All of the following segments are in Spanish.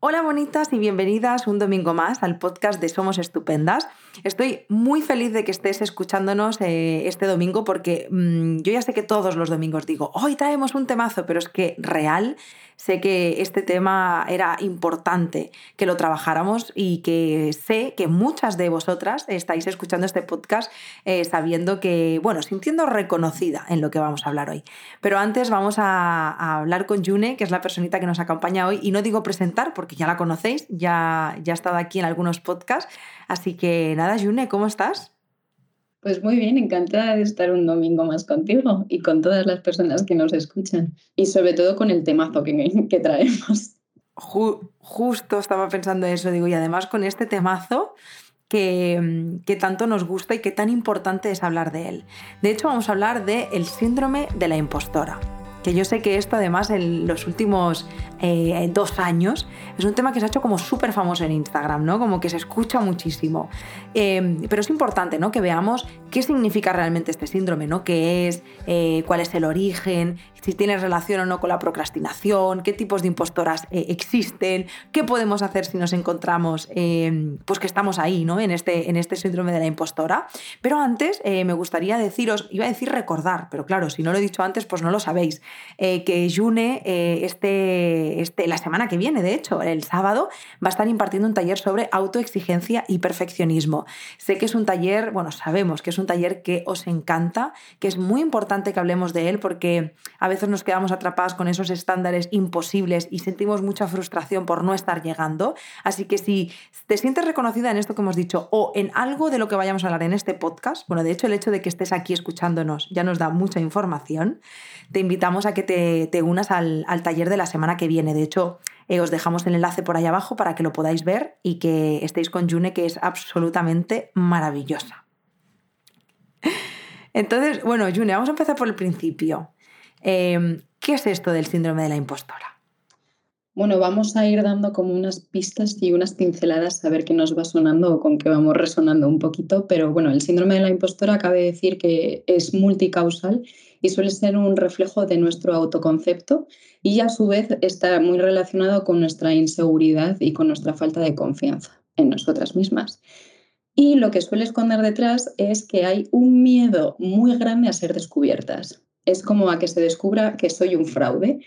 Hola bonitas y bienvenidas un domingo más al podcast de Somos Estupendas. Estoy muy feliz de que estés escuchándonos eh, este domingo porque mm, yo ya sé que todos los domingos digo, hoy traemos un temazo, pero es que real sé que este tema era importante que lo trabajáramos y que sé que muchas de vosotras estáis escuchando este podcast eh, sabiendo que, bueno, sintiendo reconocida en lo que vamos a hablar hoy. Pero antes vamos a, a hablar con June, que es la personita que nos acompaña hoy, y no digo presentar porque ya la conocéis, ya, ya ha estado aquí en algunos podcasts. Así que nada, June, ¿cómo estás? Pues muy bien, encantada de estar un domingo más contigo y con todas las personas que nos escuchan. Y sobre todo con el temazo que, que traemos. justo estaba pensando eso, digo, y además con este temazo que, que, tanto nos gusta y que tan importante es hablar de él. De hecho, vamos a hablar del el síndrome de la impostora que yo sé que esto además en los últimos eh, dos años es un tema que se ha hecho como súper famoso en Instagram, ¿no? Como que se escucha muchísimo. Em, pero es importante, ¿no? Que veamos qué significa realmente este síndrome, ¿no? ¿Qué es? Eh, ¿Cuál es el origen? Si tiene relación o no con la procrastinación, qué tipos de impostoras eh, existen, qué podemos hacer si nos encontramos, em, pues que estamos ahí, ¿no? En este, en este síndrome de la impostora. Pero antes me gustaría deciros, iba a decir recordar, pero claro, si no lo he dicho antes, pues no lo sabéis. Eh, que June eh, este, este, la semana que viene, de hecho, el sábado, va a estar impartiendo un taller sobre autoexigencia y perfeccionismo. Sé que es un taller, bueno, sabemos que es un taller que os encanta, que es muy importante que hablemos de él porque a veces nos quedamos atrapados con esos estándares imposibles y sentimos mucha frustración por no estar llegando. Así que si te sientes reconocida en esto que hemos dicho o en algo de lo que vayamos a hablar en este podcast, bueno, de hecho el hecho de que estés aquí escuchándonos ya nos da mucha información, te invitamos a que te, unas al, taller de la semana que viene. De hecho, eh, os dejamos el enlace por ahí abajo para que lo podáis ver y que estéis con June, que es absolutamente maravillosa. Entonces, bueno, June, vamos a empezar por el principio. Em, ¿Qué es esto del síndrome de la impostora? Bueno, vamos a ir dando como unas pistas y unas pinceladas a ver qué nos va sonando o con qué vamos resonando un poquito, pero bueno, el síndrome de la impostora cabe decir que es multicausal y suele ser un reflejo de nuestro autoconcepto y a su vez está muy relacionado con nuestra inseguridad y con nuestra falta de confianza en nosotras mismas. Y lo que suele esconder detrás es que hay un miedo muy grande a ser descubiertas. Es como a que se descubra que soy un fraude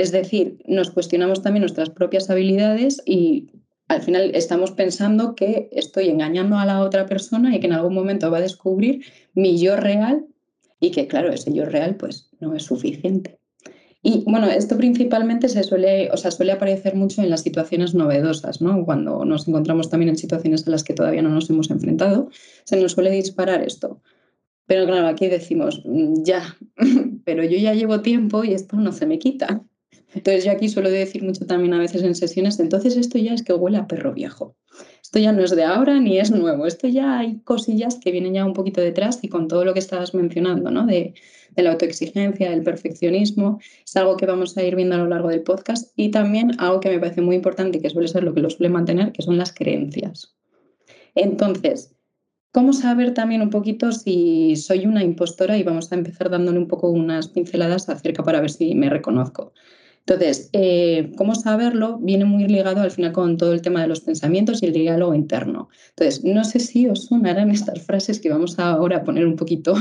es decir, nos cuestionamos también nuestras propias habilidades y al final estamos pensando que estoy engañando a la otra persona y que en algún momento va a descubrir mi yo real y que claro, ese yo real pues no es suficiente. Y bueno, esto principalmente se suele, o sea, suele aparecer mucho en las situaciones novedosas, ¿no? Cuando nos encontramos también en situaciones a las que todavía no nos hemos enfrentado, se nos suele disparar esto. Pero claro, aquí decimos, mm, ya, pero yo ya llevo tiempo y esto no se me quita. Entonces yo aquí suelo decir mucho también a veces en sesiones, entonces esto ya es que huele a perro viejo. Esto ya no es de ahora ni es nuevo. Esto ya hay cosillas que vienen ya un poquito detrás y con todo lo que estabas mencionando, ¿no? De, de la autoexigencia, del perfeccionismo, es algo que vamos a ir viendo a lo largo del podcast y también algo que me parece muy importante que suele ser lo que lo suele mantener, que son las creencias. Entonces, ¿Cómo saber también un poquito si soy una impostora? Y vamos a empezar dándole un poco unas pinceladas acerca para ver si me reconozco. Entonces, eh, ¿cómo saberlo? Viene muy ligado al final con todo el tema de los pensamientos y el diálogo interno. Entonces, no sé si os sonarán estas frases que vamos ahora a poner un poquito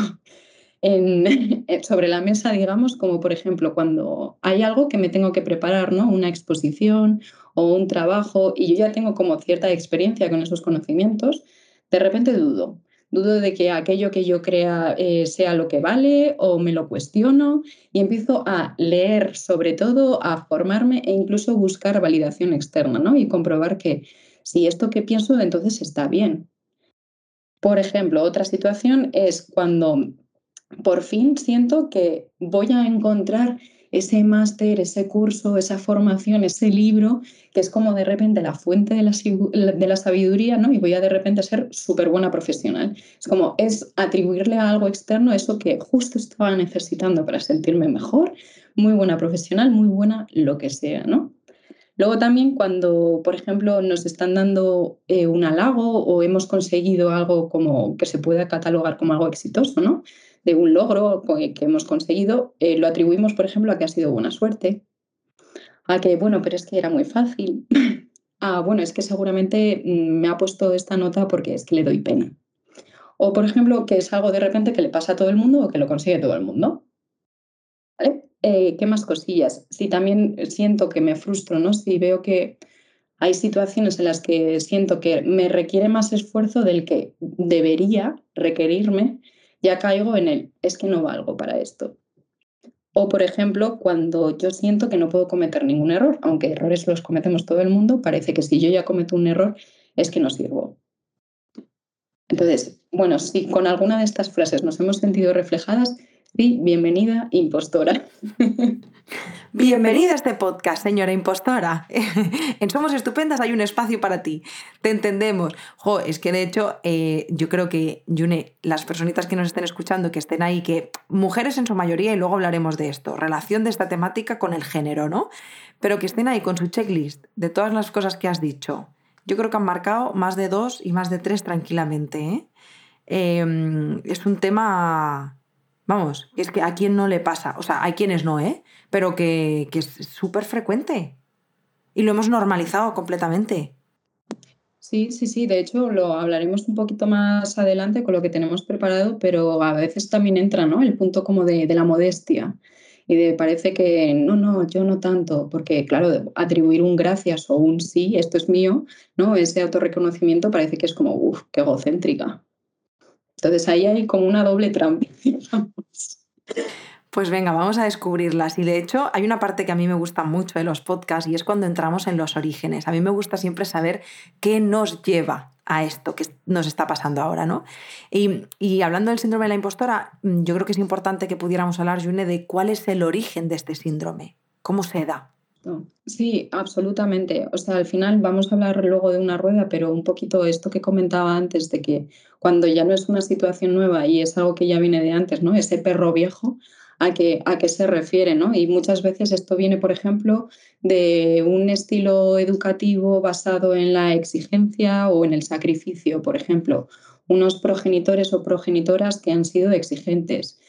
sobre la mesa, digamos, como por ejemplo cuando hay algo que me tengo que preparar, ¿no? Una exposición o un trabajo y yo ya tengo como cierta experiencia con esos conocimientos, de repente dudo dudo de que aquello que yo crea eh, sea lo que vale o me lo cuestiono y empiezo a leer sobre todo, a formarme e incluso buscar validación externa ¿no? y comprobar que si esto que pienso entonces está bien. Por ejemplo, otra situación es cuando por fin siento que voy a encontrar ese máster, ese curso, esa formación, ese libro, que es como de repente la fuente de la, de la sabiduría, ¿no? Y voy a de repente ser súper buena profesional. Es como, es atribuirle a algo externo eso que justo estaba necesitando para sentirme mejor, muy buena profesional, muy buena lo que sea, ¿no? Luego también cuando, por ejemplo, nos están dando eh, un halago o hemos conseguido algo como que se pueda catalogar como algo exitoso, ¿no? De un logro que hemos conseguido, eh, lo atribuimos, por ejemplo, a que ha sido buena suerte, a que, bueno, pero es que era muy fácil. ah, bueno, es que seguramente mm, me ha puesto esta nota porque es que le doy pena. O, por ejemplo, que es algo de repente que le pasa a todo el mundo o que lo consigue todo el mundo. Eh, ¿Qué más cosillas? Si también siento que me frustro, ¿no? Si veo que hay situaciones en las que siento que me requiere más esfuerzo del que debería requerirme, ya caigo en el, es que no valgo para esto. O, por ejemplo, cuando yo siento que no puedo cometer ningún error, aunque errores los cometemos todo el mundo, parece que si yo ya cometo un error es que no sirvo. Entonces, bueno, si con alguna de estas frases nos hemos sentido reflejadas, sí, bienvenida, impostora. Bienvenida a este podcast, señora impostora. en Somos Estupendas hay un espacio para ti. Te entendemos. Jo, es que de hecho, eh, yo creo que, Yune, las personitas que nos estén escuchando, que estén ahí, que mujeres en su mayoría, y luego hablaremos de esto, relación de esta temática con el género, ¿no? Pero que estén ahí con su checklist de todas las cosas que has dicho yo creo que han marcado más de dos y más de tres tranquilamente. ¿eh? Em, es un tema, vamos, es que a quien no le pasa, o sea, hay quienes no, ¿eh? pero que, que es súper frecuente. Y lo hemos normalizado completamente. Sí, sí, sí. De hecho, lo hablaremos un poquito más adelante con lo que tenemos preparado, pero a veces también entra ¿no? el punto como de, de la modestia y de parece que no, no, yo no tanto, porque claro, atribuir un gracias o un sí, esto es mío, ¿no? Ese autorreconocimiento parece que es como, uff, qué egocéntrica. Entonces ahí hay como una doble trampa, Pues venga, vamos a descubrirlas. Y de hecho, hay una parte que a mí me gusta mucho de los podcasts y es cuando entramos en los orígenes. A mí me gusta siempre saber qué nos lleva a esto que nos está pasando ahora, ¿no? Y, hablando del síndrome de la impostora, yo creo que es importante que pudiéramos hablar, June, de cuál es el origen de este síndrome, cómo se da. Sí, absolutamente. O sea, al final vamos a hablar luego de una rueda, pero un poquito esto que comentaba antes de que cuando ya no es una situación nueva y es algo que ya viene de antes, ¿no? Ese perro viejo, a qué, a qué se refiere, ¿no? Y muchas veces esto viene, por ejemplo, de un estilo educativo basado en la exigencia o en el sacrificio, por ejemplo, unos progenitores o progenitoras que han sido exigentes.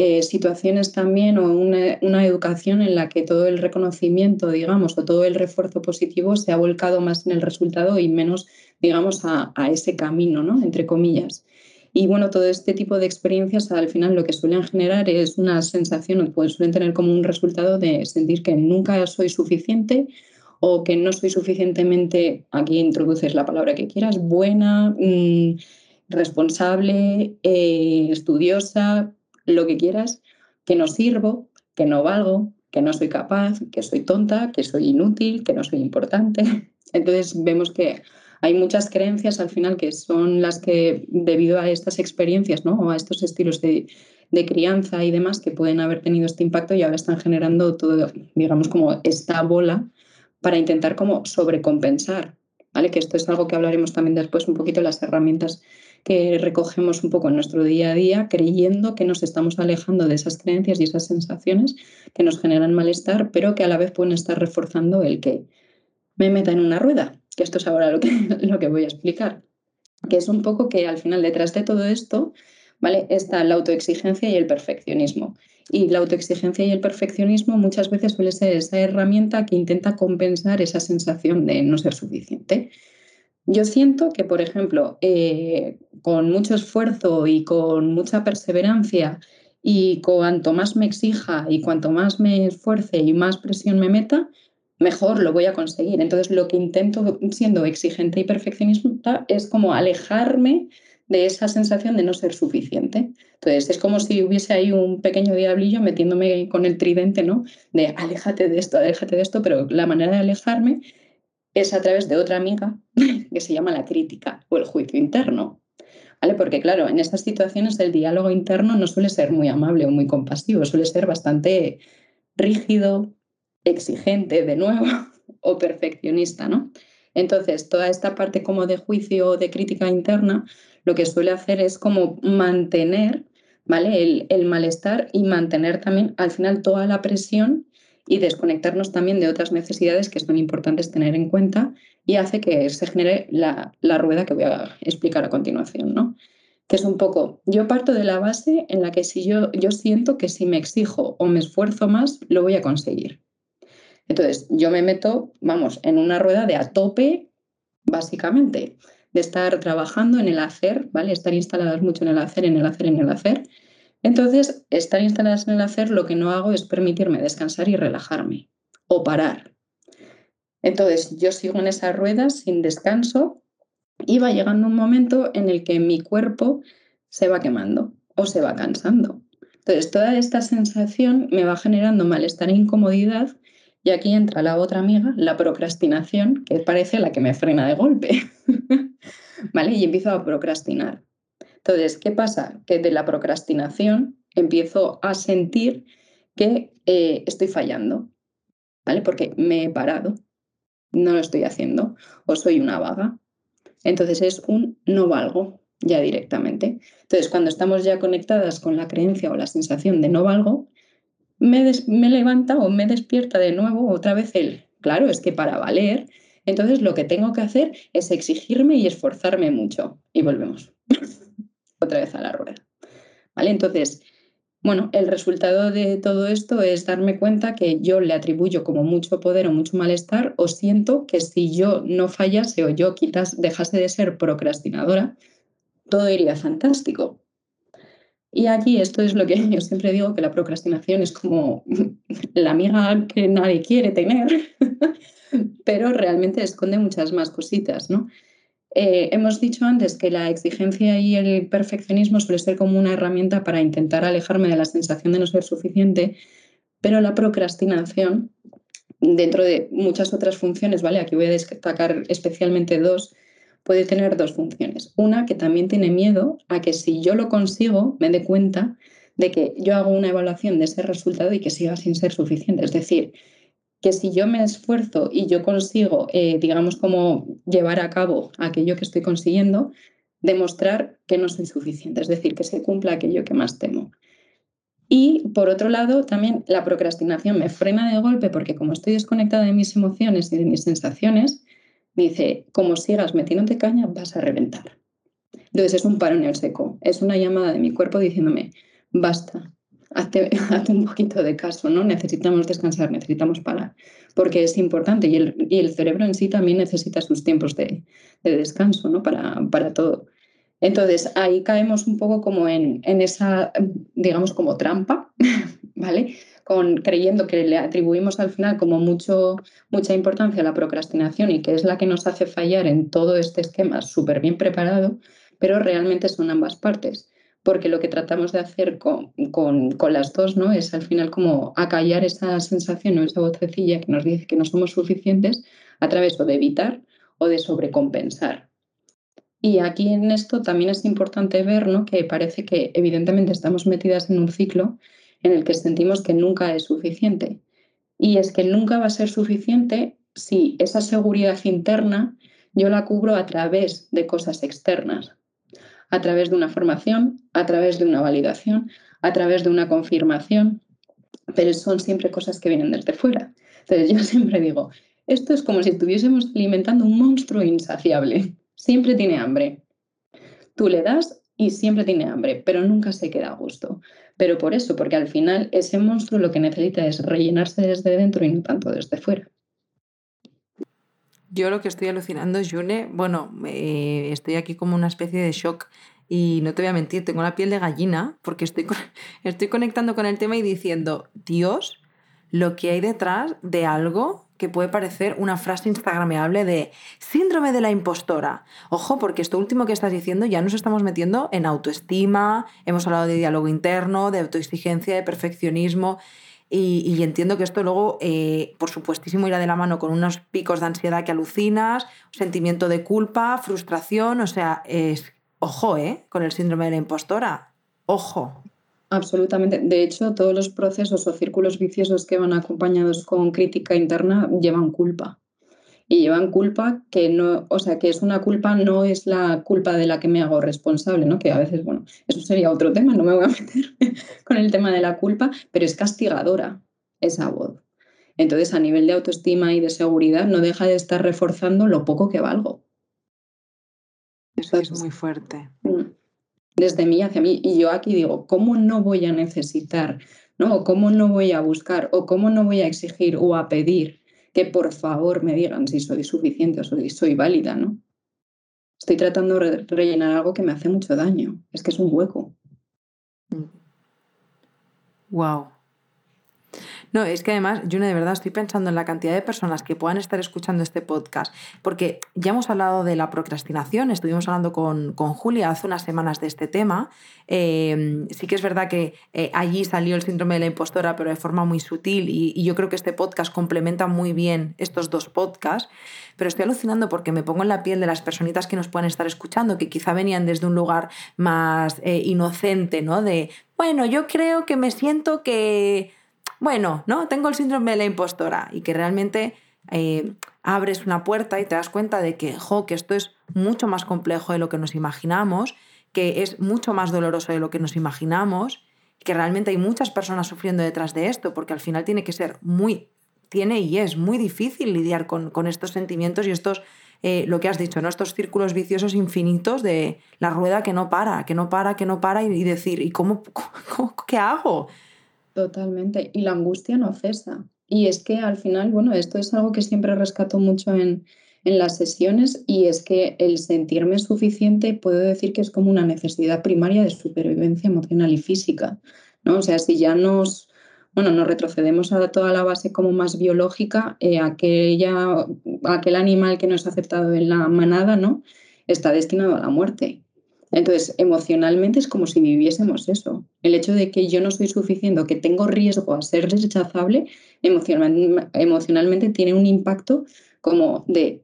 Eh, situaciones también o una, educación en la que todo el reconocimiento, digamos, o todo el refuerzo positivo se ha volcado más en el resultado y menos, digamos, a, a ese camino, ¿no? Entre comillas. Y bueno, todo este tipo de experiencias al final lo que suelen generar es una sensación, pues suelen tener como un resultado de sentir que nunca soy suficiente o que no soy suficientemente, aquí introduces la palabra que quieras, buena, mm, responsable, eh, estudiosa, lo que quieras, que no sirvo, que no valgo, que no soy capaz, que soy tonta, que soy inútil, que no soy importante. Entonces vemos que hay muchas creencias al final que son las que, debido a estas experiencias, ¿no? O a estos estilos de, crianza y demás, que pueden haber tenido este impacto y ahora están generando todo, digamos, como esta bola para intentar como sobrecompensar, ¿vale? Que esto es algo que hablaremos también después un poquito de las herramientas que recogemos un poco en nuestro día a día, creyendo que nos estamos alejando de esas creencias y esas sensaciones que nos generan malestar, pero que a la vez pueden estar reforzando el que me meta en una rueda, que esto es ahora lo que, lo que voy a explicar, que es un poco que al final detrás de todo esto ¿vale? está la autoexigencia y el perfeccionismo. Y la autoexigencia y el perfeccionismo muchas veces suele ser esa herramienta que intenta compensar esa sensación de no ser suficiente. Yo siento que, por ejemplo, eh, con mucho esfuerzo y con mucha perseverancia y cuanto más me exija y cuanto más me esfuerce y más presión me meta, mejor lo voy a conseguir. Entonces, lo que intento siendo exigente y perfeccionista es como alejarme de esa sensación de no ser suficiente. Entonces, es como si hubiese ahí un pequeño diablillo metiéndome con el tridente, ¿no? De aléjate de esto, aléjate de esto, pero la manera de alejarme es a través de otra amiga que se llama la crítica o el juicio interno. ¿Vale? Porque claro, en estas situaciones el diálogo interno no suele ser muy amable o muy compasivo, suele ser bastante rígido, exigente de nuevo o perfeccionista, ¿no? Entonces, toda esta parte como de juicio o de crítica interna, lo que suele hacer es como mantener, ¿vale? El, el, malestar y mantener también al final toda la presión y desconectarnos también de otras necesidades que son importantes tener en cuenta y hace que se genere la, la rueda que voy a explicar a continuación, ¿no? Que es un poco, yo parto de la base en la que si yo, yo siento que si me exijo o me esfuerzo más, lo voy a conseguir. Entonces, yo me meto, vamos, en una rueda de a tope, básicamente, de estar trabajando en el hacer, ¿vale? Estar instaladas mucho en el hacer, en el hacer, en el hacer. Entonces, estar instaladas en el hacer, lo que no hago es permitirme descansar y relajarme o parar. Entonces, yo sigo en esa rueda sin descanso y va llegando un momento en el que mi cuerpo se va quemando o se va cansando. Entonces, toda esta sensación me va generando malestar e incomodidad y aquí entra la otra amiga, la procrastinación, que parece la que me frena de golpe. ¿Vale? Y empiezo a procrastinar. Entonces, ¿qué pasa? Que de la procrastinación empiezo a sentir que eh, estoy fallando, ¿vale? Porque me he parado, no lo estoy haciendo, o soy una vaga. Entonces es un no valgo ya directamente. Entonces, cuando estamos ya conectadas con la creencia o la sensación de no valgo, me, me levanta o me despierta de nuevo otra vez el, claro, es que para valer, entonces lo que tengo que hacer es exigirme y esforzarme mucho. Y volvemos otra vez a la rueda. ¿Vale? Entonces, bueno, el resultado de todo esto es darme cuenta que yo le atribuyo como mucho poder o mucho malestar o siento que si yo no fallase o yo quizás dejase de ser procrastinadora, todo iría fantástico. Y aquí esto es lo que yo siempre digo, que la procrastinación es como la amiga que nadie quiere tener, pero realmente esconde muchas más cositas, ¿no? Eh, hemos dicho antes que la exigencia y el perfeccionismo suele ser como una herramienta para intentar alejarme de la sensación de no ser suficiente, pero la procrastinación, dentro de muchas otras funciones, ¿vale? Aquí voy a destacar especialmente dos, puede tener dos funciones. Una, que también tiene miedo a que si yo lo consigo, me dé cuenta de que yo hago una evaluación de ese resultado y que siga sin ser suficiente. Es decir, que si yo me esfuerzo y yo consigo, eh, digamos, como llevar a cabo aquello que estoy consiguiendo, demostrar que no soy suficiente, es decir, que se cumpla aquello que más temo. Y por otro lado, también la procrastinación me frena de golpe porque como estoy desconectada de mis emociones y de mis sensaciones, me dice, como sigas metiéndote caña, vas a reventar. Entonces es un paro en el seco, es una llamada de mi cuerpo diciéndome, basta, hazte, un poquito de caso, ¿no? Necesitamos descansar, necesitamos parar, porque es importante y el, y el cerebro en sí también necesita sus tiempos de, de descanso, ¿no? Para, para, todo. Entonces, ahí caemos un poco como en, en esa, digamos, como trampa, ¿vale? Con, creyendo que le atribuimos al final como mucho, mucha importancia a la procrastinación y que es la que nos hace fallar en todo este esquema súper bien preparado, pero realmente son ambas partes porque lo que tratamos de hacer con, las dos ¿no? es al final como acallar esa sensación o esa vocecilla que nos dice que no somos suficientes a través o de evitar o de sobrecompensar. Y aquí en esto también es importante ver ¿no? que parece que evidentemente estamos metidas en un ciclo en el que sentimos que nunca es suficiente. Y es que nunca va a ser suficiente si esa seguridad interna yo la cubro a través de cosas externas a través de una formación, a través de una validación, a través de una confirmación, pero son siempre cosas que vienen desde fuera. Entonces yo siempre digo, esto es como si estuviésemos alimentando un monstruo insaciable. Siempre tiene hambre. Tú le das y siempre tiene hambre, pero nunca se queda a gusto. Pero por eso, porque al final ese monstruo lo que necesita es rellenarse desde dentro y no tanto desde fuera. Yo lo que estoy alucinando, June, bueno, estoy aquí como una especie de shock y no te voy a mentir, tengo la piel de gallina porque estoy, estoy conectando con el tema y diciendo, Dios, lo que hay detrás de algo que puede parecer una frase instagrameable de síndrome de la impostora. Ojo, porque esto último que estás diciendo ya nos estamos metiendo en autoestima, hemos hablado de diálogo interno, de autoexigencia, de perfeccionismo. Y, entiendo que esto luego, eh, por supuestísimo, irá de la mano con unos picos de ansiedad que alucinas, sentimiento de culpa, frustración, o sea, es, ojo, ¿eh? Con el síndrome de la impostora, ojo. Absolutamente. De hecho, todos los procesos o círculos viciosos que van acompañados con crítica interna llevan culpa y llevan culpa que no, o sea, que es una culpa, no es la culpa de la que me hago responsable, ¿no? Que a veces, bueno, eso sería otro tema, no me voy a meter con el tema de la culpa, pero es castigadora esa voz. Entonces, a nivel de autoestima y de seguridad, no deja de estar reforzando lo poco que valgo. Eso es muy fuerte. Mm. Desde mí hacia mí. Y yo aquí digo, ¿cómo no voy a necesitar, ¿no? O cómo no voy a buscar, o cómo no voy a exigir o a pedir que por favor me digan si soy suficiente o soy, soy válida, ¿no? Estoy tratando de rellenar algo que me hace mucho daño. Es que es un hueco. Wow. No, es que además, yo de verdad estoy pensando en la cantidad de personas que puedan estar escuchando este podcast, porque ya hemos hablado de la procrastinación, estuvimos hablando con, Julia hace unas semanas de este tema. Em, sí que es verdad que eh, allí salió el síndrome de la impostora, pero de forma muy sutil, y, yo creo que este podcast complementa muy bien estos dos podcasts pero estoy alucinando porque me pongo en la piel de las personitas que nos puedan estar escuchando, que quizá venían desde un lugar más eh, inocente, ¿no? De, bueno, yo creo que me siento que bueno, ¿no? Tengo el síndrome de la impostora y que realmente eh, abres una puerta y te das cuenta de que, jo, que esto es mucho más complejo de lo que nos imaginamos, que es mucho más doloroso de lo que nos imaginamos, que realmente hay muchas personas sufriendo detrás de esto, porque al final tiene que ser muy, tiene y es muy difícil lidiar con, estos sentimientos y estos, eh, lo que has dicho, ¿no? Estos círculos viciosos infinitos de la rueda que no para, que no para, que no para y, decir, ¿y cómo, qué hago? Totalmente. Y la angustia no cesa. Y es que al final, bueno, esto es algo que siempre rescato mucho en, las sesiones y es que el sentirme suficiente puedo decir que es como una necesidad primaria de supervivencia emocional y física. ¿no? O sea, si ya nos, bueno, nos retrocedemos a toda la base como más biológica, eh, aquella, aquel animal que no es aceptado en la manada, ¿no? Está destinado a la muerte. Entonces, emocionalmente es como si viviésemos eso. El hecho de que yo no soy suficiente, que tengo riesgo a ser rechazable, emocionalmente tiene un impacto como de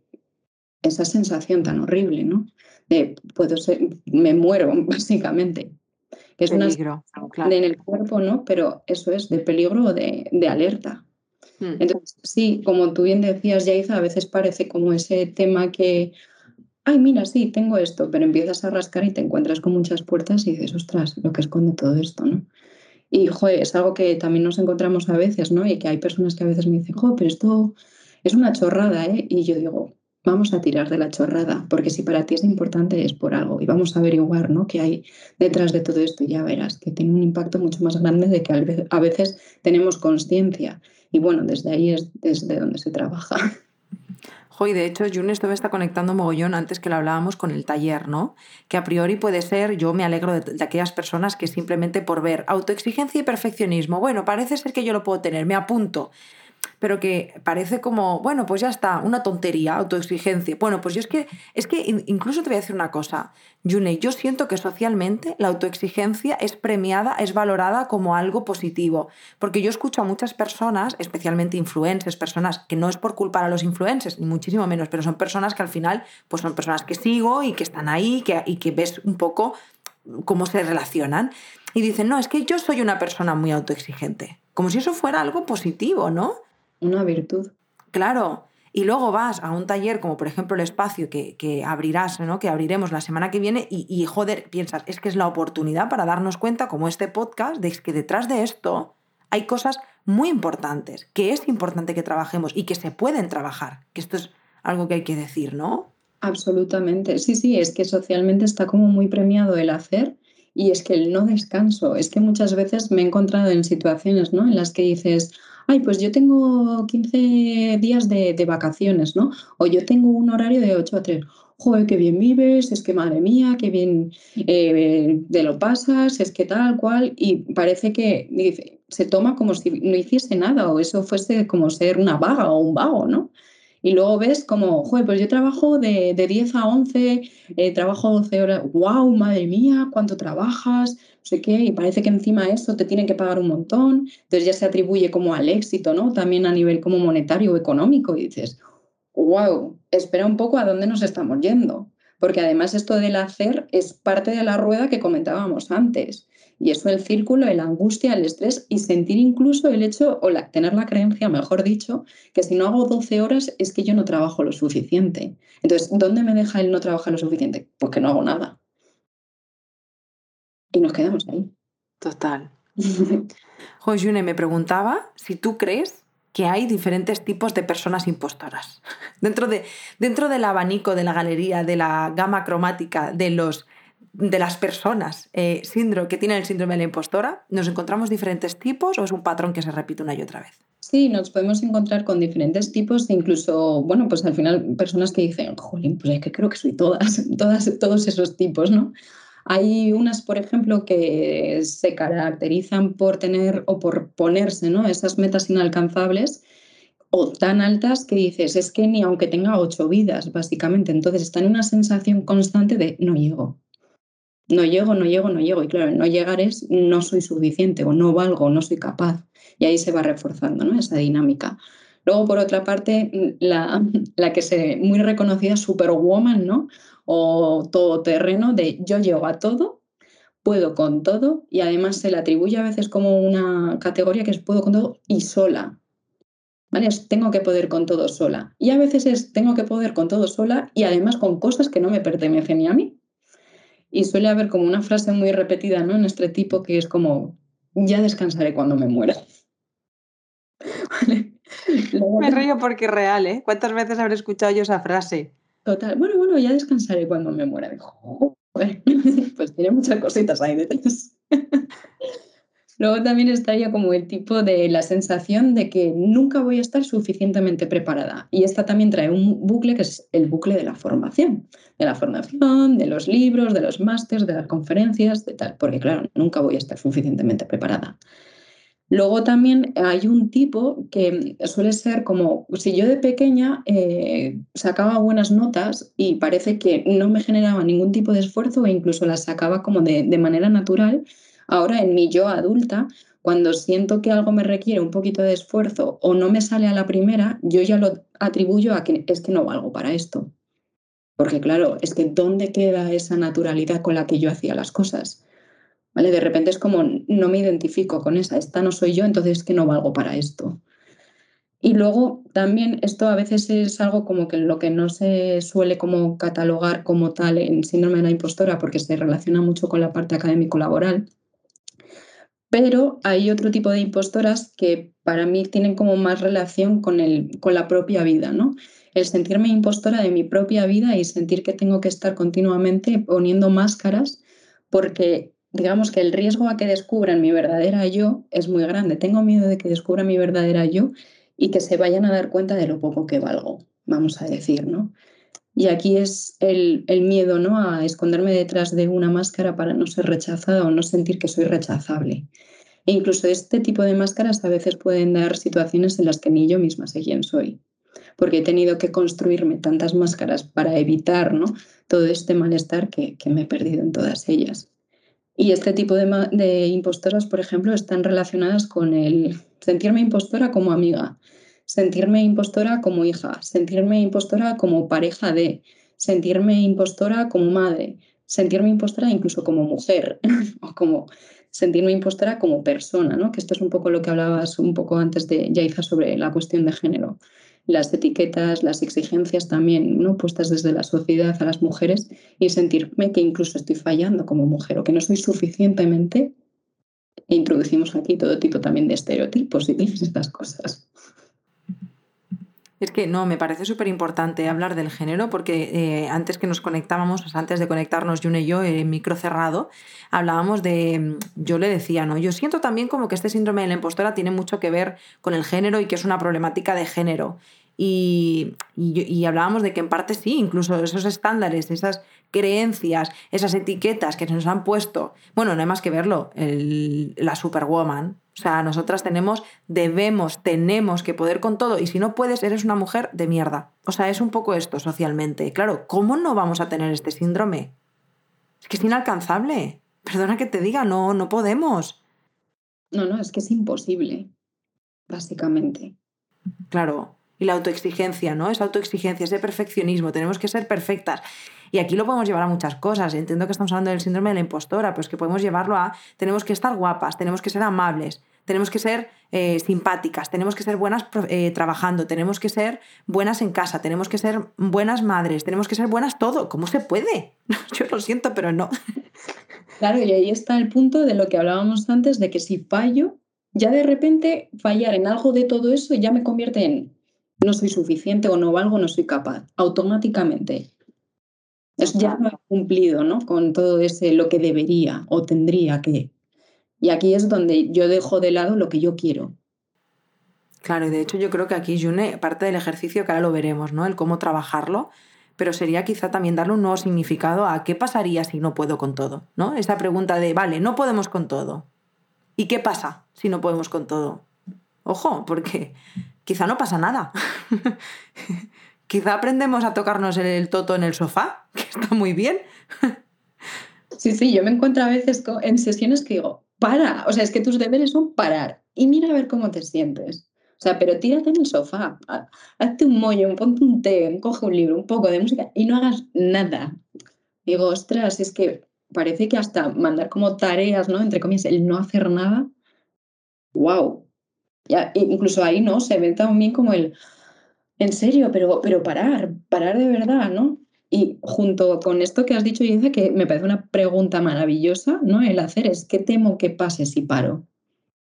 esa sensación tan horrible, ¿no? De puedo ser, me muero, básicamente. es peligro, una en el cuerpo, ¿no? Pero eso es de peligro o de, alerta. Hmm. Entonces, sí, como tú bien decías, Yaiza, a veces parece como ese tema que ay, mira, sí, tengo esto, pero empiezas a rascar y te encuentras con muchas puertas y dices, ostras, lo que esconde todo esto, ¿no? Y, joder, es algo que también nos encontramos a veces, ¿no? Y que hay personas que a veces me dicen, pero esto es una chorrada, ¿eh? Y yo digo, vamos a tirar de la chorrada, porque si para ti es importante es por algo y vamos a averiguar, ¿no? ¿Qué hay detrás de todo esto? Y ya verás que tiene un impacto mucho más grande de que a veces tenemos conciencia. Y bueno, desde ahí es desde donde se trabaja. Hoy, de hecho, Jun esto me está conectando mogollón antes que lo hablábamos con el taller, ¿no? Que a priori puede ser, yo me alegro de, de, aquellas personas que simplemente por ver autoexigencia y perfeccionismo, bueno, parece ser que yo lo puedo tener, me apunto pero que parece como, bueno, pues ya está, una tontería, autoexigencia. Bueno, pues yo es que, es que incluso te voy a decir una cosa, June, yo siento que socialmente la autoexigencia es premiada, es valorada como algo positivo, porque yo escucho a muchas personas, especialmente influencers, personas que no es por culpar a los influencers, ni muchísimo menos, pero son personas que al final, pues son personas que sigo y que están ahí que, y que ves un poco cómo se relacionan. Y dicen, no, es que yo soy una persona muy autoexigente. Como si eso fuera algo positivo, ¿no? Una virtud. Claro. Y luego vas a un taller como por ejemplo el espacio que, que abrirás, ¿no? que abriremos la semana que viene y, y, joder, piensas, es que es la oportunidad para darnos cuenta, como este podcast, de que detrás de esto hay cosas muy importantes, que es importante que trabajemos y que se pueden trabajar, que esto es algo que hay que decir, ¿no? Absolutamente, sí, sí, es que socialmente está como muy premiado el hacer y es que el no descanso, es que muchas veces me he encontrado en situaciones ¿no? en las que dices, ay, pues yo tengo 15 días de, vacaciones, ¿no? O yo tengo un horario de 8 a 3. Joder, qué bien vives, es que madre mía, qué bien eh, te lo pasas, es que tal cual. Y parece que se toma como si no hiciese nada o eso fuese como ser una vaga o un vago, ¿no? Y luego ves como, joder, pues yo trabajo de, de 10 a 11, eh, trabajo 12 horas, wow, madre mía, cuánto trabajas, sé qué, y parece que encima eso te tienen que pagar un montón, entonces ya se atribuye como al éxito, ¿no? También a nivel como monetario o económico, y dices, wow, espera un poco a dónde nos estamos yendo, porque además esto del hacer es parte de la rueda que comentábamos antes. Y eso el círculo, la angustia, el estrés y sentir incluso el hecho, o tener la creencia, mejor dicho, que si no hago 12 horas es que yo no trabajo lo suficiente. Entonces, ¿dónde me deja el no trabajar lo suficiente? Pues que no hago nada. Y nos quedamos ahí. Total. June me preguntaba si tú crees que hay diferentes tipos de personas impostoras. Dentro, de, dentro del abanico de la galería, de la gama cromática de los de las personas eh, síndrome, que tienen el síndrome de la impostora, ¿nos encontramos diferentes tipos o es un patrón que se repite una y otra vez? Sí, nos podemos encontrar con diferentes tipos, incluso, bueno, pues al final personas que dicen, jolín, pues es que creo que soy todas, todas, todos esos tipos, ¿no? Hay unas, por ejemplo, que se caracterizan por tener o por ponerse ¿no? esas metas inalcanzables o tan altas que dices, es que ni aunque tenga ocho vidas, básicamente. Entonces está en una sensación constante de no llego. No llego, no llego, no llego. Y claro, no llegar es no soy suficiente o no valgo, no soy capaz. Y ahí se va reforzando ¿no? esa dinámica. Luego, por otra parte, la, la que se muy reconocida Superwoman, ¿no? O todoterreno de yo llego a todo, puedo con todo y además se le atribuye a veces como una categoría que es puedo con todo y sola. ¿Vale? tengo que poder con todo sola. Y a veces es tengo que poder con todo sola y además con cosas que no me pertenecen ni a mí. Y suele haber como una frase muy repetida ¿no? en este tipo que es como ya descansaré cuando me muera. Me río porque es real, ¿eh? ¿Cuántas veces habré escuchado yo esa frase? Total, bueno, bueno, ya descansaré cuando me muera. Pues tiene muchas cositas ahí detrás. Luego también estaría como el tipo de la sensación de que nunca voy a estar suficientemente preparada. Y esta también trae un bucle que es el bucle de la formación. De la formación, de los libros, de los másters, de las conferencias, de tal. Porque claro, nunca voy a estar suficientemente preparada. Luego también hay un tipo que suele ser como, si yo de pequeña eh, sacaba buenas notas y parece que no me generaba ningún tipo de esfuerzo e incluso las sacaba como de, manera natural, ahora en mi yo adulta, cuando siento que algo me requiere un poquito de esfuerzo o no me sale a la primera, yo ya lo atribuyo a que es que no valgo para esto. Porque claro, es que ¿dónde queda esa naturalidad con la que yo hacía las cosas? De repente es como, no me identifico con esa, esta no soy yo, entonces es que no valgo para esto. Y luego también esto a veces es algo como que lo que no se suele como catalogar como tal en síndrome de la impostora porque se relaciona mucho con la parte académico-laboral. Pero hay otro tipo de impostoras que para mí tienen como más relación con, el, con la propia vida, ¿no? El sentirme impostora de mi propia vida y sentir que tengo que estar continuamente poniendo máscaras porque digamos que el riesgo a que descubran mi verdadera yo es muy grande. Tengo miedo de que descubran mi verdadera yo y que se vayan a dar cuenta de lo poco que valgo, vamos a decir, ¿no? Y aquí es el, miedo, ¿no? A esconderme detrás de una máscara para no ser rechazada o no sentir que soy rechazable. E incluso este tipo de máscaras a veces pueden dar situaciones en las que ni yo misma sé quién soy, porque he tenido que construirme tantas máscaras para evitar ¿no? todo este malestar que me he perdido en todas ellas. Y este tipo de, impostoras, por ejemplo, están relacionadas con el sentirme impostora como amiga, sentirme impostora como hija, sentirme impostora como pareja de, sentirme impostora como madre, sentirme impostora incluso como mujer o como sentirme impostora como persona, ¿no? Que esto es un poco lo que hablabas un poco antes de Yaiza sobre la cuestión de género las etiquetas, las exigencias también ¿no? puestas desde la sociedad a las mujeres y sentirme que incluso estoy fallando como mujer o que no soy suficientemente. E introducimos aquí todo tipo también de estereotipos y estas cosas. Es que no, me parece súper importante hablar del género porque eh, antes que nos conectábamos, antes de conectarnos June y yo en micro cerrado, hablábamos de, yo le decía, ¿no? Yo siento también como que este síndrome de la impostora tiene mucho que ver con el género y que es una problemática de género. Y, y, hablábamos de que en parte sí, incluso esos estándares, esas creencias, esas etiquetas que se nos han puesto, bueno, no hay más que verlo, la Superwoman, o sea, nosotras tenemos, debemos, tenemos que poder con todo y si no puedes, eres una mujer de mierda. O sea, es un poco esto socialmente. Claro, ¿cómo no vamos a tener este síndrome? Es que es inalcanzable. Perdona que te diga, no, no podemos. No, no, es que es imposible, básicamente. Claro, y la autoexigencia, ¿no? Esa autoexigencia, ese perfeccionismo, tenemos que ser perfectas. Y aquí lo podemos llevar a muchas cosas. Entiendo que estamos hablando del síndrome de la impostora, pues que podemos llevarlo a tenemos que estar guapas, tenemos que ser amables, tenemos que ser eh, simpáticas, tenemos que ser buenas eh, trabajando, tenemos que ser buenas en casa, tenemos que ser buenas madres, tenemos que ser buenas todo. ¿Cómo se puede? Yo lo siento, pero no. Claro, y ahí está el punto de lo que hablábamos antes, de que si fallo, ya de repente fallar en algo de todo eso ya me convierte en no soy suficiente o no valgo, no soy capaz, automáticamente. Es, ya no he cumplido ¿no? con todo ese lo que debería o tendría que. Y aquí es donde yo dejo de lado lo que yo quiero. Claro, y de hecho yo creo que aquí, June, parte del ejercicio que ahora lo veremos, ¿no? El cómo trabajarlo, pero sería quizá también darle un nuevo significado a qué pasaría si no puedo con todo, ¿no? Esa pregunta de, vale, no podemos con todo. ¿Y qué pasa si no podemos con todo? Ojo, porque quizá no pasa nada. quizá aprendemos a tocarnos el toto en el sofá, que está muy bien. sí, sí, yo me encuentro a veces en sesiones que digo, para, o sea, es que tus deberes son parar y mira a ver cómo te sientes. O sea, pero tírate en el sofá, hazte un mollo, ponte un té, coge un libro, un poco de música y no hagas nada. Digo, ostras, es que parece que hasta mandar como tareas, ¿no? Entre comillas, el no hacer nada, wow. Ya, incluso ahí, ¿no? Se ve también como el, en serio, pero, pero parar, parar de verdad, ¿no? Y junto con esto que has dicho, dice que me parece una pregunta maravillosa, ¿no? El hacer es, ¿qué temo que pase si paro?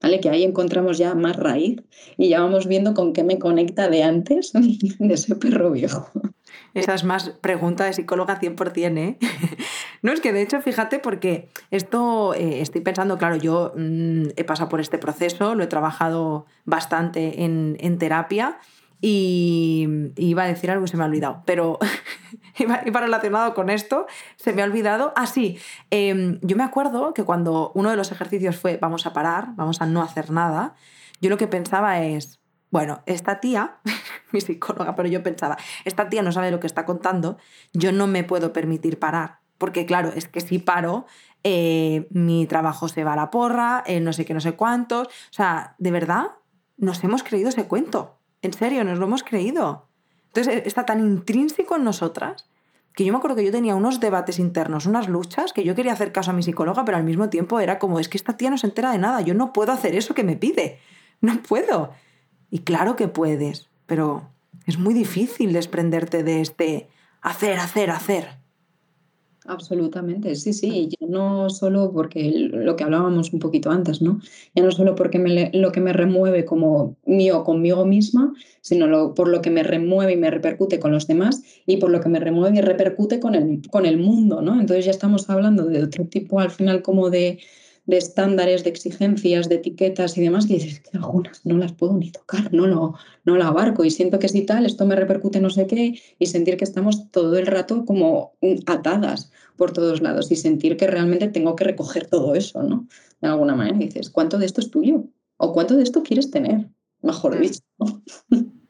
¿Vale? Que ahí encontramos ya más raíz y ya vamos viendo con qué me conecta de antes de ese perro viejo. Esa es más pregunta de psicóloga 100%, ¿eh? No, es que de hecho, fíjate, porque esto eh, estoy pensando, claro, yo mm, he pasado por este proceso, lo he trabajado bastante en, terapia y, iba a decir algo y se me ha olvidado, pero iba, relacionado con esto, se me ha olvidado. Ah, sí, em, yo me acuerdo que cuando uno de los ejercicios fue vamos a parar, vamos a no hacer nada, yo lo que pensaba es, bueno, esta tía, mi psicóloga, pero yo pensaba, esta tía no sabe lo que está contando, yo no me puedo permitir parar, porque claro, es que si paro, eh, mi trabajo se va a la porra, eh, no sé qué, no sé cuántos, o sea, de verdad, nos hemos creído ese cuento. En serio, nos lo hemos creído. Entonces e, está tan intrínseco en nosotras que yo me acuerdo que yo tenía unos debates internos, unas luchas, que yo quería hacer caso a mi psicóloga, pero al mismo tiempo era como, es que esta tía no se entera de nada, yo no puedo hacer eso que me pide, no puedo. Y claro que puedes, pero es muy difícil desprenderte de este hacer, hacer, hacer. Absolutamente, sí, sí, ya no solo porque lo que hablábamos un poquito antes, ¿no? Ya no solo porque me, lo que me remueve como mío conmigo misma, sino por lo que me remueve y me repercute con los demás y por lo que me remueve y repercute con el, con el mundo, ¿no? Entonces ya estamos hablando de otro tipo al final como de, de estándares, de exigencias, de etiquetas y demás, que dices que algunas no las puedo ni tocar, no lo, no la abarco y siento que si tal, esto me repercute no sé qué y sentir que estamos todo el rato como atadas por todos lados y sentir que realmente tengo que recoger todo eso, ¿no? De alguna manera dices, ¿cuánto de esto es tuyo? ¿O cuánto de esto quieres tener? Mejor mm. dicho.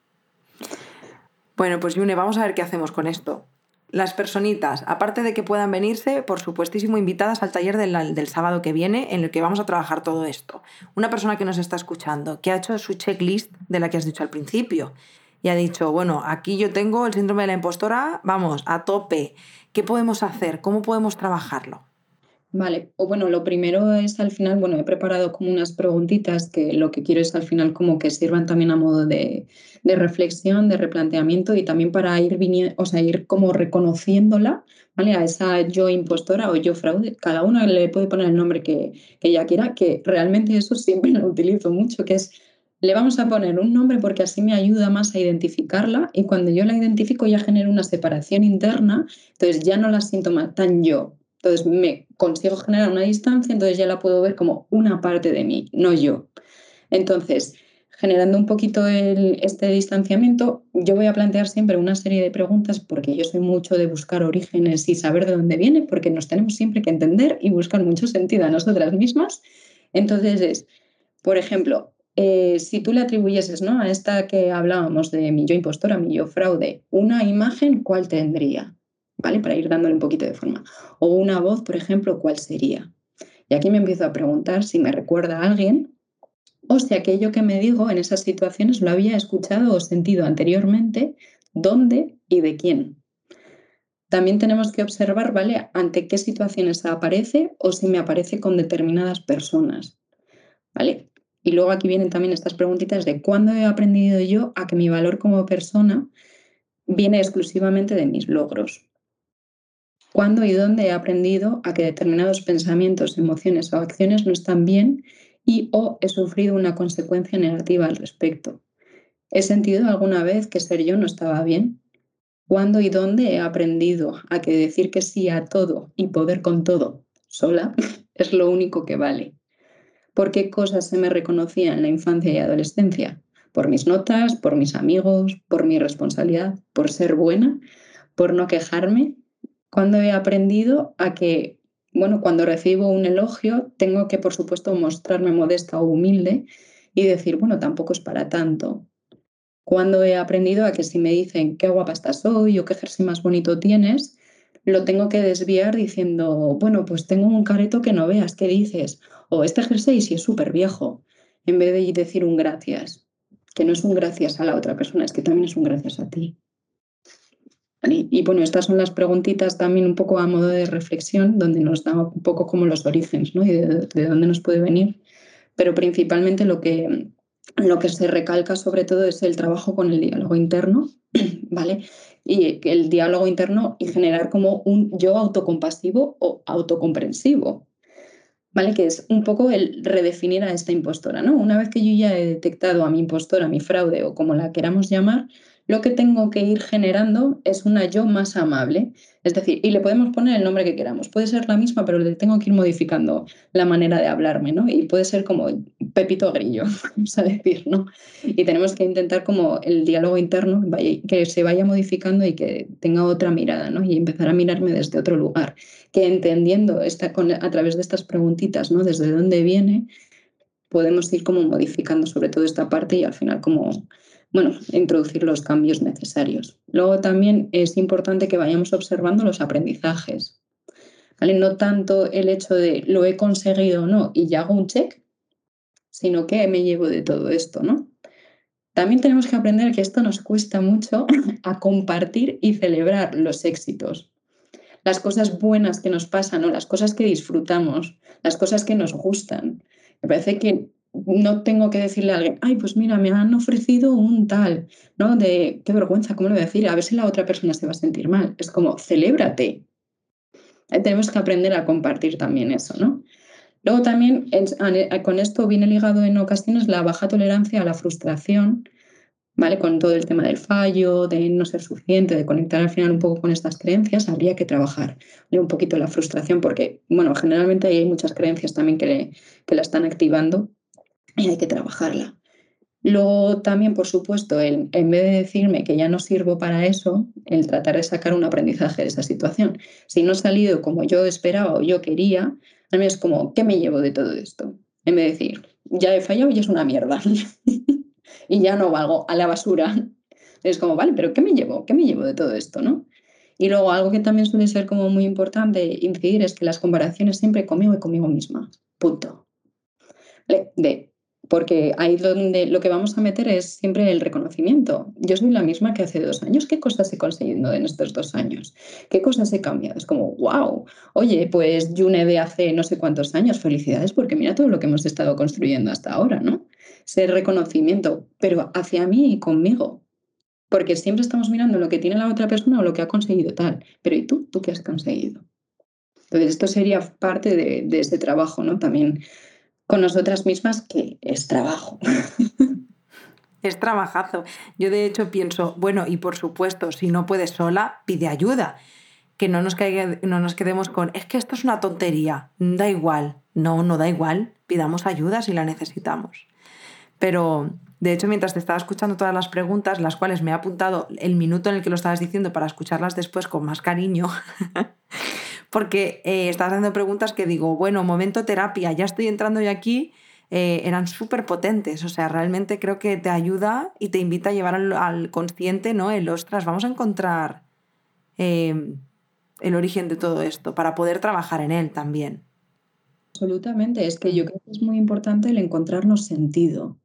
Bueno, pues Yune, vamos a ver qué hacemos con esto. Las personitas, aparte de que puedan venirse, por supuestísimo, invitadas al taller del, sábado que viene, en el que vamos a trabajar todo esto. Una persona que nos está escuchando, que ha hecho su checklist de la que has dicho al principio, y ha dicho, bueno, aquí yo tengo el síndrome de la impostora, vamos, a tope. ¿Qué podemos hacer? ¿Cómo podemos trabajarlo? Vale, o bueno, lo primero es al final, bueno, he preparado como unas preguntitas que lo que quiero es al final como que sirvan también a modo de, reflexión, de replanteamiento y también para ir viniendo, o sea, ir como reconociéndola, ¿vale? A esa yo impostora o yo fraude, cada uno le puede poner el nombre que, que ella quiera, que realmente eso siempre lo utilizo mucho, que es le vamos a poner un nombre porque así me ayuda más a identificarla y cuando yo la identifico ya genero una separación interna, entonces ya no la siento más tan yo, entonces me consigo generar una distancia, entonces ya la puedo ver como una parte de mí, no yo. Entonces, generando un poquito este distanciamiento, yo voy a plantear siempre una serie de preguntas porque yo soy mucho de buscar orígenes y saber de dónde viene, porque nos tenemos siempre que entender y buscar mucho sentido a nosotras mismas. Entonces es, por ejemplo, eh, si tú le atribuyeses ¿no? a esta que hablábamos de mi yo impostora, mi yo fraude, una imagen, ¿cuál tendría? ¿Vale? Para ir dándole un poquito de forma. O una voz, por ejemplo, ¿cuál sería? Y aquí me empiezo a preguntar si me recuerda a alguien o si aquello que me digo en esas situaciones lo había escuchado o sentido anteriormente, dónde y de quién. También tenemos que observar, ¿vale?, ante qué situaciones aparece o si me aparece con determinadas personas, ¿vale? Y luego aquí vienen también estas preguntitas de cuándo he aprendido yo a que mi valor como persona viene exclusivamente de mis logros. ¿Cuándo y dónde he aprendido a que determinados pensamientos, emociones o acciones no están bien y o he sufrido una consecuencia negativa al respecto? ¿He sentido alguna vez que ser yo no estaba bien? ¿Cuándo y dónde he aprendido a que decir que sí a todo y poder con todo sola es lo único que vale? ¿Por qué cosas se me reconocían en la infancia y adolescencia? por mis notas, por mis amigos, por mi responsabilidad, por ser buena, por no quejarme, cuando he aprendido a que, bueno, cuando recibo un elogio, tengo que, por supuesto, mostrarme modesta o humilde y decir, bueno, tampoco es para tanto. Cuando he aprendido a que si me dicen qué guapa estás hoy o qué jersey más bonito tienes, lo tengo que desviar diciendo, bueno, pues tengo un careto que no veas, ¿qué dices? O este jersey sí es súper viejo, en vez de decir un gracias, que no es un gracias a la otra persona, es que también es un gracias a ti. Y, bueno, estas son las preguntitas también un poco a modo de reflexión, donde nos da un poco como los orígenes, ¿no? Y de, de dónde nos puede venir. Pero principalmente lo que, lo que se recalca sobre todo es el trabajo con el diálogo interno, ¿vale? Y el diálogo interno y generar como un yo autocompasivo o autocomprensivo, ¿vale? Que es un poco el redefinir a esta impostora, ¿no? Una vez que yo ya he detectado a mi impostora, a mi fraude o como la queramos llamar, lo que tengo que ir generando es una yo más amable. Es decir, y le podemos poner el nombre que queramos. Puede ser la misma, pero le tengo que ir modificando la manera de hablarme, ¿no? Y puede ser como Pepito Grillo, vamos a decir, ¿no? Y tenemos que intentar como el diálogo interno que se vaya modificando y que tenga otra mirada, ¿no? Y empezar a mirarme desde otro lugar. Que entendiendo esta, a través de estas preguntitas, ¿no? Desde dónde viene, podemos ir como modificando sobre todo esta parte y al final como bueno, introducir los cambios necesarios. Luego también es importante que vayamos observando los aprendizajes. No tanto el hecho de lo he conseguido o no y ya hago un check, sino que me llevo de todo esto, ¿no? También tenemos que aprender que esto nos cuesta mucho a compartir y celebrar los éxitos. Las cosas buenas que nos pasan o las cosas que disfrutamos, las cosas que nos gustan. Me parece que no tengo que decirle a alguien, ay, pues mira, me han ofrecido un tal, ¿no? De qué vergüenza, ¿cómo le voy a decir? A ver si la otra persona se va a sentir mal. Es como, celébrate. tenemos que aprender a compartir también eso, ¿no? Luego también con esto viene ligado en ocasiones la baja tolerancia a la frustración, ¿vale? Con todo el tema del fallo, de no ser suficiente, de conectar al final un poco con estas creencias, habría que trabajar un poquito la frustración porque, bueno, generalmente hay muchas creencias también que, que la están activando y hay que trabajarla. Luego también, por supuesto, el, en vez de decirme que ya no sirvo para eso, el tratar de sacar un aprendizaje de esa situación. Si no ha salido como yo esperaba o yo quería, a mí es como, ¿qué me llevo de todo esto? En vez de decir, ya he fallado y es una mierda y ya no valgo a la basura. Es como, vale, pero ¿qué me llevo? ¿Qué me llevo de todo esto? ¿no? Y luego algo que también suele ser como muy importante incidir es que las comparaciones siempre conmigo y conmigo misma. Punto. De porque ahí donde lo que vamos a meter es siempre el reconocimiento. Yo soy la misma que hace dos años. ¿Qué cosas he conseguido en estos dos años? ¿Qué cosas he cambiado? Es como, wow, oye, pues June hace no sé cuántos años, felicidades porque mira todo lo que hemos estado construyendo hasta ahora, ¿no? Ser reconocimiento, pero hacia mí y conmigo. Porque siempre estamos mirando lo que tiene la otra persona o lo que ha conseguido tal. Pero ¿y tú? ¿Tú qué has conseguido? Entonces, esto sería parte de, de ese trabajo, ¿no? También con nosotras mismas que es trabajo. Es trabajazo. Yo de hecho pienso, bueno, y por supuesto, si no puedes sola, pide ayuda. Que no nos, caiga, no nos quedemos con, es que esto es una tontería, da igual. No, no da igual, pidamos ayuda si la necesitamos. Pero, de hecho, mientras te estaba escuchando todas las preguntas, las cuales me he apuntado el minuto en el que lo estabas diciendo para escucharlas después con más cariño, porque eh, estabas haciendo preguntas que digo, bueno, momento terapia, ya estoy entrando yo aquí, eh, eran súper potentes, o sea, realmente creo que te ayuda y te invita a llevar al, consciente, ¿no? El, ostras, vamos a encontrar em, el origen de todo esto para poder trabajar en él también. Absolutamente, es que yo creo que es muy importante el encontrarnos sentido.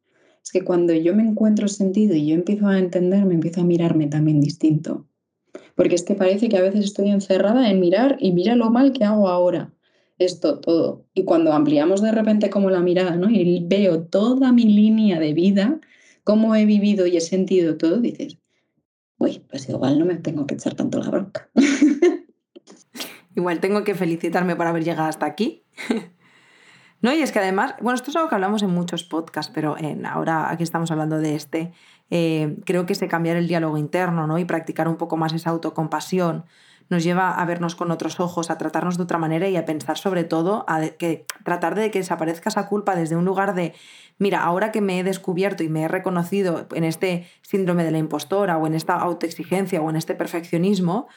Es que cuando yo me encuentro sentido y yo empiezo a entenderme, empiezo a mirarme también distinto. Porque es que parece que a veces estoy encerrada en mirar y mira lo mal que hago ahora. Esto todo. Y cuando ampliamos de repente como la mirada, ¿no? Y veo toda mi línea de vida, cómo he vivido y he sentido todo, dices, uy, pues igual no me tengo que echar tanto la bronca. igual tengo que felicitarme por haber llegado hasta aquí. no, y es que además, bueno, esto es algo que hablamos en muchos podcasts, pero en, ahora aquí estamos hablando de este. Eh, creo que es cambiar el diálogo interno ¿no? y practicar un poco más esa autocompasión. nos lleva a vernos con otros ojos, a tratarnos de otra manera y a pensar sobre todo, a que, tratar de que desaparezca esa culpa desde un lugar de, mira, ahora que me he descubierto y me he reconocido en este síndrome de la impostora o en esta autoexigencia o en este perfeccionismo,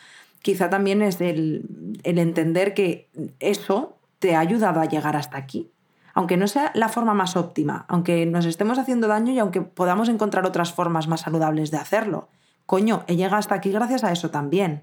quizá también es el entender que eso te ha ayudado a llegar hasta aquí. Aunque no sea la forma más óptima, aunque nos estemos haciendo daño y aunque podamos encontrar otras formas más saludables de hacerlo. Coño, he llegado hasta aquí gracias a eso también.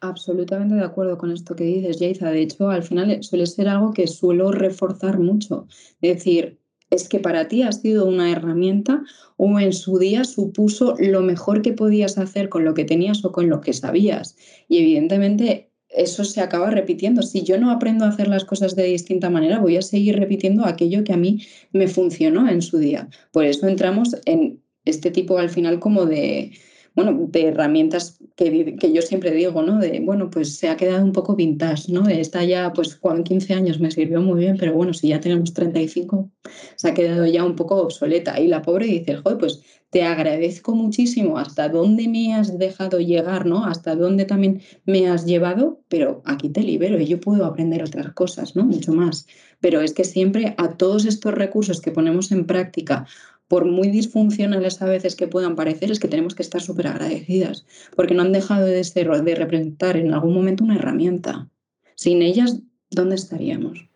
Absolutamente de acuerdo con esto que dices, Jaiza. De hecho, al final suele ser algo que suelo reforzar mucho. Es decir, es que para ti ha sido una herramienta o en su día supuso lo mejor que podías hacer con lo que tenías o con lo que sabías. Y evidentemente eso se acaba repitiendo. Si yo no aprendo a hacer las cosas de distinta manera, voy a seguir repitiendo aquello que a mí me funcionó en su día. Por eso entramos en este tipo al final como de, bueno, de herramientas que, que, yo siempre digo, ¿no? De, bueno, pues se ha quedado un poco vintage, ¿no? Está ya, pues con 15 años me sirvió muy bien, pero bueno, si ya tenemos 35, se ha quedado ya un poco obsoleta. Y la pobre dice, joder, pues te agradezco muchísimo hasta dónde me has dejado llegar, ¿no? Hasta dónde también me has llevado, pero aquí te libero y yo puedo aprender otras cosas, ¿no? Mucho más. Pero es que siempre a todos estos recursos que ponemos en práctica por muy disfuncionales a veces que puedan parecer, es que tenemos que estar súper agradecidas, porque no han dejado de ser de representar en algún momento una herramienta. Sin ellas, ¿dónde estaríamos?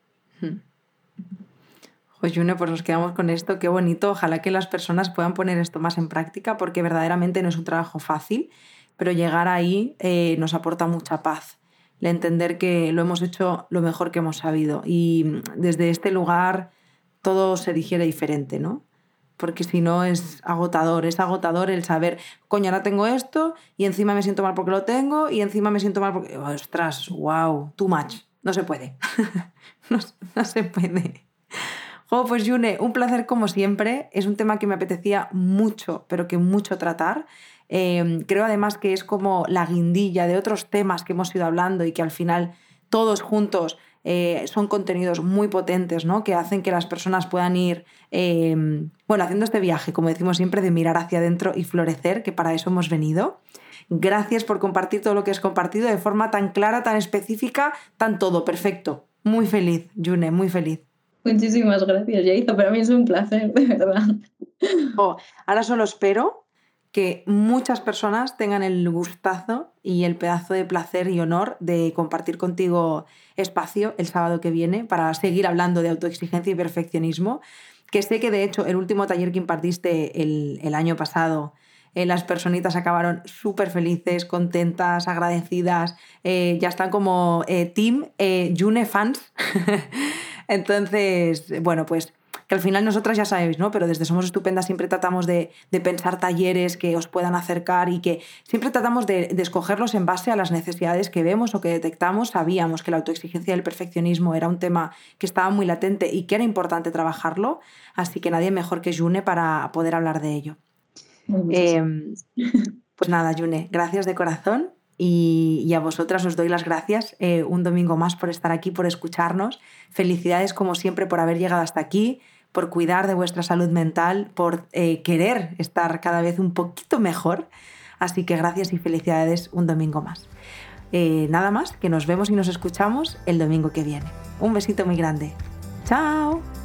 Pues June, pues nos quedamos con esto, qué bonito. Ojalá que las personas puedan poner esto más en práctica, porque verdaderamente no es un trabajo fácil, pero llegar ahí eh, nos aporta mucha paz. El entender que lo hemos hecho lo mejor que hemos sabido. Y desde este lugar todo se digiere diferente, ¿no? porque si no es agotador, es agotador el saber, coño, ahora tengo esto y encima me siento mal porque lo tengo y encima me siento mal porque, ostras, wow, too much, no se puede, no, se puede. Oh, pues June, un placer como siempre, es un tema que me apetecía mucho, pero que mucho tratar. Em, creo además que es como la guindilla de otros temas que hemos ido hablando y que al final todos juntos eh, son contenidos muy potentes, ¿no? Que hacen que las personas puedan ir, em, bueno, haciendo este viaje, como decimos siempre, de mirar hacia adentro y florecer, que para eso hemos venido. Gracias por compartir todo lo que has compartido de forma tan clara, tan específica, tan todo, perfecto. Muy feliz, June, muy feliz. Muchísimas gracias, Yaito. Para mí es un placer, de verdad. Oh, ahora solo espero que muchas personas tengan el gustazo y el pedazo de placer y honor de compartir contigo espacio el sábado que viene para seguir hablando de autoexigencia y perfeccionismo, que sé que de hecho el último taller que impartiste el, año pasado, eh, las personitas acabaron súper felices, contentas, agradecidas, eh, ya están como eh, Team June fans. Entonces, bueno, pues que al final nosotras ya sabéis, ¿no? Pero desde Somos Estupendas siempre tratamos de, pensar talleres que os puedan acercar y que siempre tratamos de, escogerlos en base a las necesidades que vemos o que detectamos. Sabíamos que la autoexigencia y el perfeccionismo era un tema que estaba muy latente y que era importante trabajarlo, así que nadie mejor que June para poder hablar de ello. Em, pues nada, June, gracias de corazón y, a vosotras os doy las gracias eh, un domingo más por estar aquí, por escucharnos. Felicidades como siempre por haber llegado hasta aquí por cuidar de vuestra salud mental, por eh, querer estar cada vez un poquito mejor. Así que gracias y felicidades un domingo más. Eh, nada más, que nos vemos y nos escuchamos el domingo que viene. Un besito muy grande. ¡Chao!